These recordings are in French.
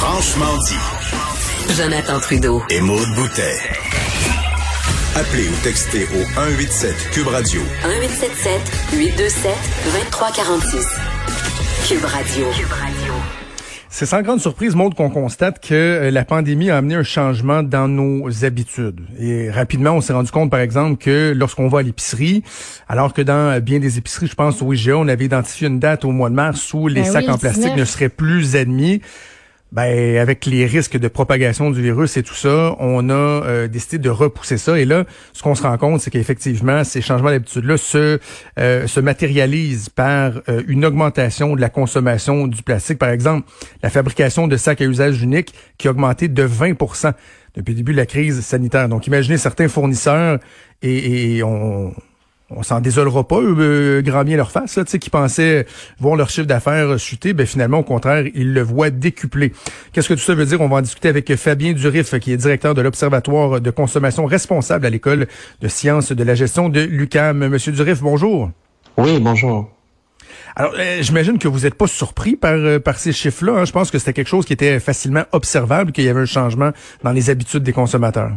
Franchement dit. Jonathan Trudeau. Et Maude Boutet. Appelez ou textez au 187 Cube Radio. 1877 827 2346. Cube Radio. Cube Radio. C'est sans grande surprise, Maud, qu'on constate que euh, la pandémie a amené un changement dans nos habitudes. Et rapidement, on s'est rendu compte, par exemple, que lorsqu'on va à l'épicerie, alors que dans euh, bien des épiceries, je pense au IGA, on avait identifié une date au mois de mars où les Ben sacs oui, en plastique 19. ne seraient plus admis. Ben, avec les risques de propagation du virus et tout ça, on a euh, décidé de repousser ça. Et là, ce qu'on se rend compte, c'est qu'effectivement, ces changements d'habitude-là se, euh, se matérialisent par euh, une augmentation de la consommation du plastique. Par exemple, la fabrication de sacs à usage unique qui a augmenté de 20% depuis le début de la crise sanitaire. Donc, imaginez certains fournisseurs et, et on on s'en désolera pas, eux, euh, grand bien leur face, là, tu sais, qui pensaient voir leur chiffre d'affaires chuter, ben finalement, au contraire, ils le voient décupler. Qu'est-ce que tout ça veut dire? On va en discuter avec Fabien Durif, qui est directeur de l'Observatoire de consommation responsable à l'École de sciences de la gestion de l'UCAM. Monsieur Durif, bonjour. Oui, bonjour. Alors, euh, j'imagine que vous n'êtes pas surpris par, euh, par ces chiffres-là. hein. Je pense que c'était quelque chose qui était facilement observable, qu'il y avait un changement dans les habitudes des consommateurs.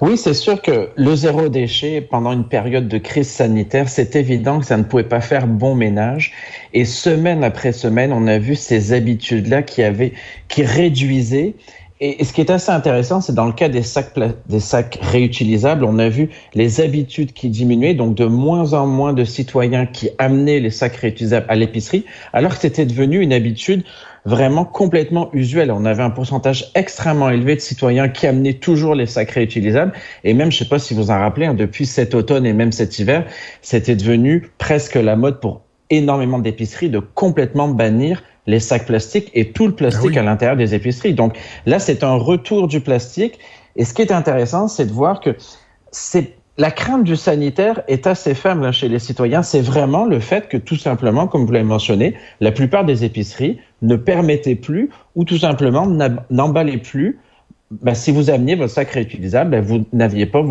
Oui, c'est sûr que le zéro déchet, pendant une période de crise sanitaire, c'est évident que ça ne pouvait pas faire bon ménage. Et semaine après semaine, on a vu ces habitudes-là qui avaient, qui réduisaient. Et, ce qui est assez intéressant, c'est dans le cas des sacs, des sacs réutilisables, on a vu les habitudes qui diminuaient, donc de moins en moins de citoyens qui amenaient les sacs réutilisables à l'épicerie, alors que c'était devenu une habitude vraiment complètement usuelle. On avait un pourcentage extrêmement élevé de citoyens qui amenaient toujours les sacs réutilisables. Et même, je sais pas si vous en rappelez, hein, depuis cet automne et même cet hiver, c'était devenu presque la mode pour énormément d'épiceries de complètement bannir les sacs plastiques et tout le plastique Ah oui. à l'intérieur des épiceries. Donc là, c'est un retour du plastique. Et ce qui est intéressant, c'est de voir que c'est la crainte du sanitaire est assez faible hein, chez les citoyens. C'est vraiment le fait que tout simplement, comme vous l'avez mentionné, la plupart des épiceries ne permettaient plus ou tout simplement n'emballaient plus. Ben, si vous ameniez votre sac réutilisable, ben, vous n'aviez pas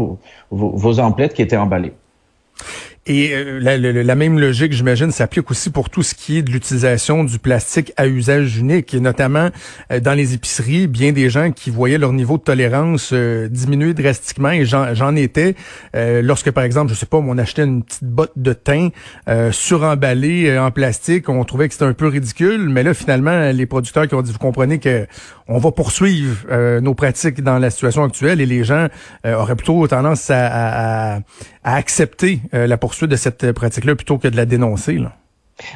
vos emplettes qui étaient emballées. Et euh, la, la- la même logique, j'imagine, s'applique aussi pour tout ce qui est de l'utilisation du plastique à usage unique, et notamment euh, dans les épiceries, bien des gens qui voyaient leur niveau de tolérance euh, diminuer drastiquement, et j'en étais euh, lorsque, par exemple, je sais pas, on achetait une petite botte de thym euh, suremballée en plastique, on trouvait que c'était un peu ridicule, mais là, finalement, les producteurs qui ont dit, vous comprenez que on va poursuivre euh, nos pratiques dans la situation actuelle, et les gens euh, auraient plutôt tendance à, à- à- accepter euh, la poursuite de cette pratique-là plutôt que de la dénoncer. Là.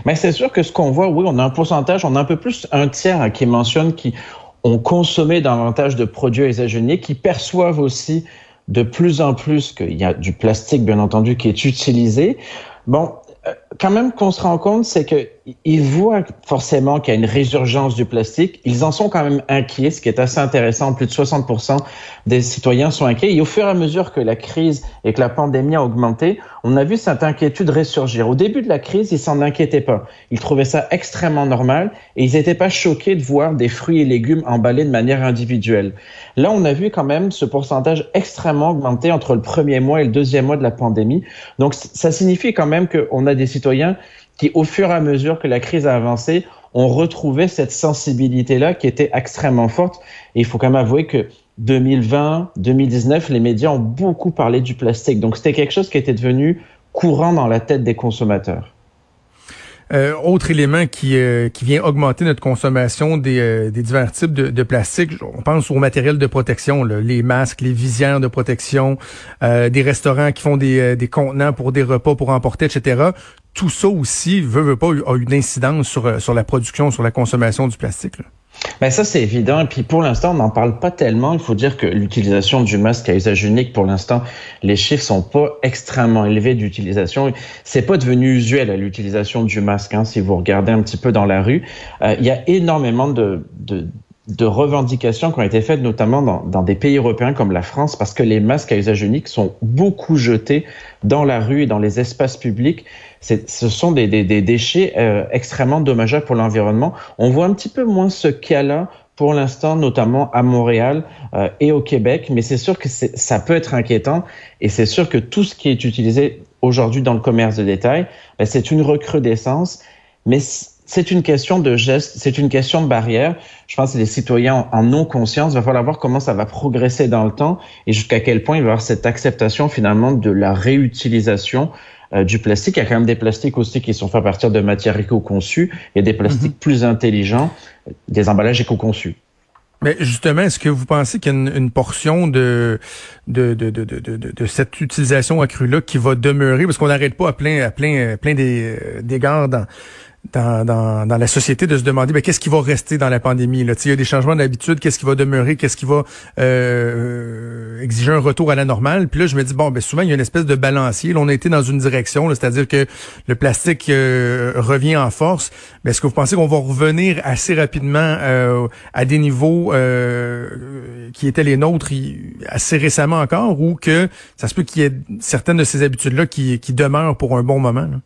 Mais c'est sûr que ce qu'on voit, oui, on a un pourcentage, on a un peu plus un tiers qui mentionne qui ont consommé davantage de produits unique, qui perçoivent aussi de plus en plus qu'il y a du plastique, bien entendu, qui est utilisé. Bon, quand même qu'on se rend compte, c'est que ils voient forcément qu'il y a une résurgence du plastique. Ils en sont quand même inquiets, ce qui est assez intéressant. Plus de 60% des citoyens sont inquiets. Et au fur et à mesure que la crise et que la pandémie a augmenté, on a vu cette inquiétude ressurgir. Au début de la crise, ils s'en inquiétaient pas. Ils trouvaient ça extrêmement normal et ils n'étaient pas choqués de voir des fruits et légumes emballés de manière individuelle. Là, on a vu quand même ce pourcentage extrêmement augmenter entre le premier mois et le deuxième mois de la pandémie. Donc, ça signifie quand même qu'on a des citoyens qui, au fur et à mesure que la crise a avancé, ont retrouvé cette sensibilité-là qui était extrêmement forte. Et il faut quand même avouer que 2020, 2019, les médias ont beaucoup parlé du plastique. Donc, c'était quelque chose qui était devenu courant dans la tête des consommateurs. Euh, autre élément qui, euh, qui vient augmenter notre consommation des, euh, des divers types de, plastique, on pense au matériel de protection, les masques, les visières de protection, des restaurants qui font des, des contenants pour des repas pour emporter, etc. Tout ça aussi, veut, veut pas, a une incidence sur, sur la production, sur la consommation du plastique. Ben ça, c'est évident. Et puis pour l'instant, on n'en parle pas tellement. Il faut dire que l'utilisation du masque à usage unique, pour l'instant, les chiffres sont pas extrêmement élevés d'utilisation. C'est pas devenu usuel à l'utilisation du masque. Hein, si vous regardez un petit peu dans la rue, Euh, il y a énormément de, revendications qui ont été faites notamment dans des pays européens comme la France parce que les masques à usage unique sont beaucoup jetés dans la rue et dans les espaces publics. Ce sont des, des, des déchets euh, extrêmement dommageables pour l'environnement. On voit un petit peu moins ce cas-là pour l'instant, notamment à Montréal euh, et au Québec, mais c'est sûr que ça peut être inquiétant et c'est sûr que tout ce qui est utilisé aujourd'hui dans le commerce de détail, ben, c'est une recrudescence, mais c'est une question de geste, c'est une question de barrière. Je pense que les citoyens en non conscience, il va falloir voir comment ça va progresser dans le temps et jusqu'à quel point il va y avoir cette acceptation finalement de la réutilisation euh, du plastique. Il y a quand même des plastiques aussi qui sont faits à partir de matières éco-conçues. Il y a des plastiques mhm. plus intelligents, des emballages éco-conçus. Mais justement, est-ce que vous pensez qu'il y a une, portion de de, de, de, de, de cette utilisation accrue-là qui va demeurer? Parce qu'on n'arrête pas à plein, à plein, plein des, des dans, dans, dans, dans, la société de se demander ben, qu'est-ce qui va rester dans la pandémie. Là? Il y a des changements d'habitude, qu'est-ce qui va demeurer, qu'est-ce qui va euh, exiger un retour à la normale? Puis là, je me dis, bon, ben, souvent, il y a une espèce de balancier. Là, on a été dans une direction, c'est-à-dire que le plastique euh, revient en force. Est-ce que vous pensez qu'on va revenir assez rapidement euh, à des niveaux euh, qui étaient les nôtres assez récemment encore ou que ça se peut qu'il y ait certaines de ces habitudes-là qui, qui demeurent pour un bon moment? Là?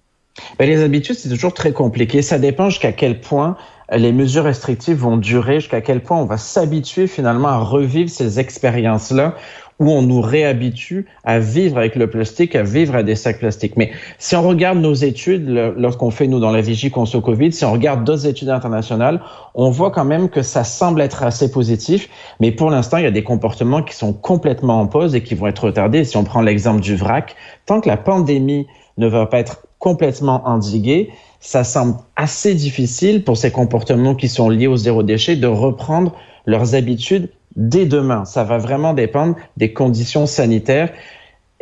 Ben, les habitudes, c'est toujours très compliqué. Ça dépend jusqu'à quel point les mesures restrictives vont durer, jusqu'à quel point on va s'habituer finalement à revivre ces expériences-là où on nous réhabitue à vivre avec le plastique, à vivre à des sacs plastiques. Mais si on regarde nos études, lorsqu'on fait, nous, dans la vigie contre Covid, si on regarde d'autres études internationales, on voit quand même que ça semble être assez positif. Mais pour l'instant, il y a des comportements qui sont complètement en pause et qui vont être retardés. Si on prend l'exemple du vrac, tant que la pandémie ne va pas être complètement endigué, ça semble assez difficile pour ces comportements qui sont liés au zéro déchet de reprendre leurs habitudes dès demain. Ça va vraiment dépendre des conditions sanitaires.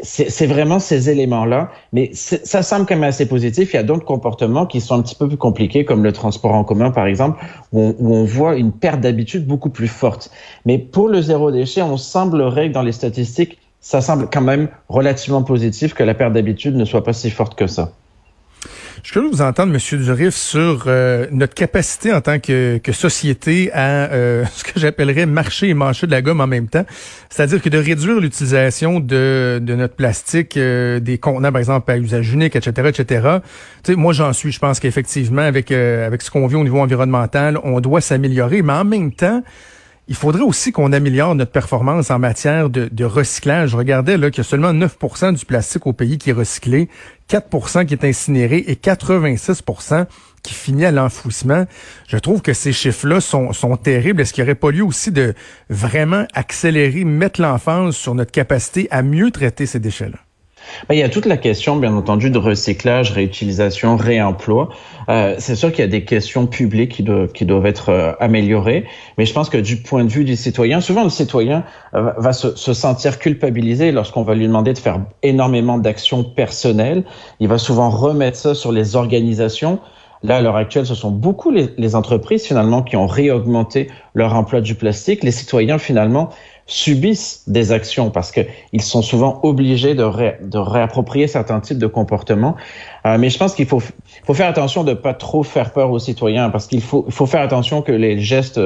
C'est vraiment ces éléments-là, mais ça semble quand même assez positif. Il y a d'autres comportements qui sont un petit peu plus compliqués, comme le transport en commun, par exemple, où on, voit une perte d'habitude beaucoup plus forte. Mais pour le zéro déchet, on semblerait que dans les statistiques, ça semble quand même relativement positif que la perte d'habitude ne soit pas si forte que ça. Je suis vous entendre, M. Durif, sur euh, notre capacité en tant que, société à euh, ce que j'appellerais marcher et manger de la gomme en même temps. C'est-à-dire que de réduire l'utilisation de, de notre plastique, euh, des contenants, par exemple, à usage unique, etc., etc. Tu sais, moi, j'en suis. Je pense qu'effectivement, avec, avec ce qu'on vit au niveau environnemental, on doit s'améliorer. Mais en même temps, il faudrait aussi qu'on améliore notre performance en matière de, recyclage. Je regardais là qu'il y a seulement 9% du plastique au pays qui est recyclé, 4% qui est incinéré et 86% qui finit à l'enfouissement. Je trouve que ces chiffres-là sont, sont terribles. Est-ce qu'il n'y aurait pas lieu aussi de vraiment accélérer, mettre l'enfance sur notre capacité à mieux traiter ces déchets-là? Il y a toute la question, bien entendu, de recyclage, réutilisation, réemploi. Euh, c'est sûr qu'il y a des questions publiques qui, qui doivent être euh, améliorées, mais je pense que du point de vue du citoyen, souvent le citoyen euh, va se, se, sentir culpabilisé lorsqu'on va lui demander de faire énormément d'actions personnelles. Il va souvent remettre ça sur les organisations. Là, à l'heure actuelle, ce sont beaucoup les, les entreprises finalement qui ont réaugmenté leur emploi du plastique. Les citoyens finalement subissent des actions parce qu'ils sont souvent obligés de, de réapproprier certains types de comportements. Euh, mais je pense qu'il faut, faut faire attention de ne pas trop faire peur aux citoyens parce qu'il faut, faut faire attention que les gestes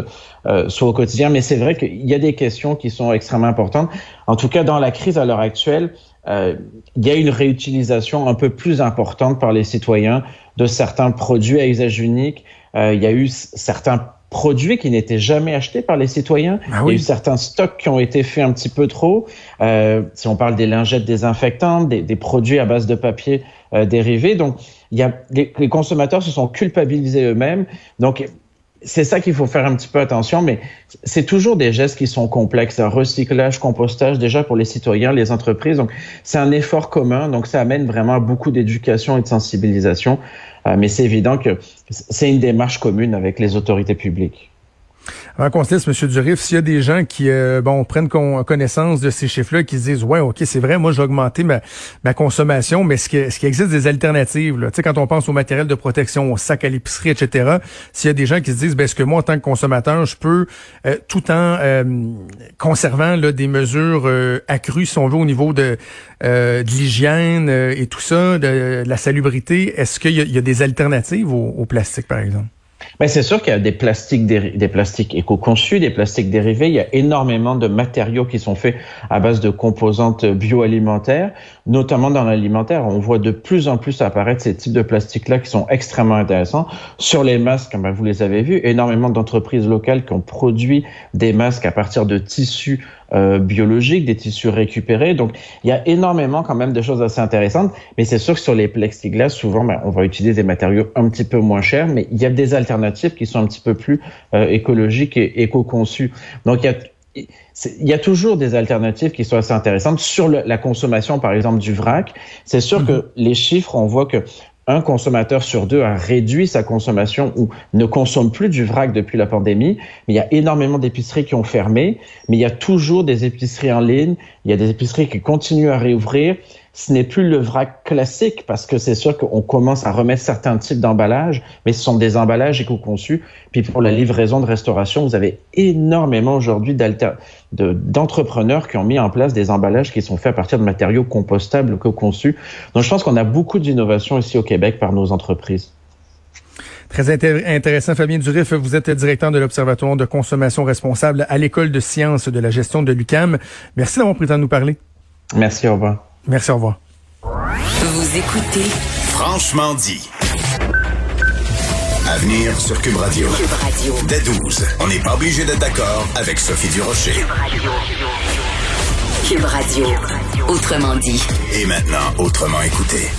euh, soient au quotidien. Mais c'est vrai qu'il y a des questions qui sont extrêmement importantes. En tout cas, dans la crise à l'heure actuelle, il y a une réutilisation un peu plus importante par les citoyens de certains produits à usage unique. Euh, il y a eu certains produits qui n'étaient jamais achetés par les citoyens. Ah il y a eu certains stocks qui ont été faits un petit peu trop. Euh, si on parle des lingettes désinfectantes, des, des produits à base de papier euh, dérivés. Donc, il y a, les, les, consommateurs se sont culpabilisés eux-mêmes. Donc, c'est ça qu'il faut faire un petit peu attention, mais c'est toujours des gestes qui sont complexes. Recyclage, compostage, déjà pour les citoyens, les entreprises. Donc, c'est un effort commun. Donc, ça amène vraiment beaucoup d'éducation et de sensibilisation. Euh, mais c'est évident que c'est une démarche commune avec les autorités publiques. Avant qu'on se laisse, M. Durif, s'il y a des gens qui euh, bon prennent connaissance de ces chiffres-là, qui se disent Ouais, OK, c'est vrai, moi j'ai augmenté ma, ma consommation, mais est-ce qu'il ce existe des alternatives? Là? Tu sais, quand on pense au matériel de protection, au sac à l'épicerie, etc., s'il y a des gens qui se disent ben, est-ce que moi, en tant que consommateur, je peux, euh, tout en euh, conservant là, des mesures accrues, si on veut, au niveau de, de l'hygiène et tout ça, de, la salubrité, est-ce qu'il y, a des alternatives au, au plastique, par exemple? Mais c'est sûr qu'il y a des plastiques, des plastiques éco-conçus, des plastiques dérivés. Il y a énormément de matériaux qui sont faits à base de composantes bioalimentaires, notamment dans l'alimentaire. On voit de plus en plus apparaître ces types de plastiques-là qui sont extrêmement intéressants. Sur les masques, ben, vous les avez vus, énormément d'entreprises locales qui ont produit des masques à partir de tissus euh, biologiques, des tissus récupérés. Donc, il y a énormément quand même de choses assez intéressantes. Mais c'est sûr que sur les plexiglas, souvent, ben, on va utiliser des matériaux un petit peu moins chers, mais il y a des alternatives qui sont un petit peu plus euh, écologiques et éco-conçues. Donc, il y a il y a toujours des alternatives qui sont assez intéressantes sur la consommation, par exemple, du vrac. C'est sûr que mhm. les chiffres, on voit que un consommateur sur deux a réduit sa consommation ou ne consomme plus du vrac depuis la pandémie. Mais il y a énormément d'épiceries qui ont fermé, mais il y a toujours des épiceries en ligne, il y a des épiceries qui continuent à réouvrir ce n'est plus le vrac classique parce que c'est sûr qu'on commence à remettre certains types d'emballages, mais ce sont des emballages éco-conçus. Puis pour la livraison de restauration, vous avez énormément aujourd'hui d'entrepreneurs qui ont mis en place des emballages qui sont faits à partir de matériaux compostables éco-conçus. Donc je pense qu'on a beaucoup d'innovations ici au Québec par nos entreprises. Très intéressant. Fabien Durif, vous êtes directeur de l'Observatoire de consommation responsable à l'École de sciences de la gestion de l'UCAM. Merci d'avoir pris le temps de nous parler. Merci, au revoir. Merci, au revoir. Vous écoutez Franchement dit. À venir sur Cube Radio. Cube Radio. Dès 12, on n'est pas obligé d'être d'accord avec Sophie Durocher. Cube Radio. Cube Radio. Autrement dit. Et maintenant, autrement écouté.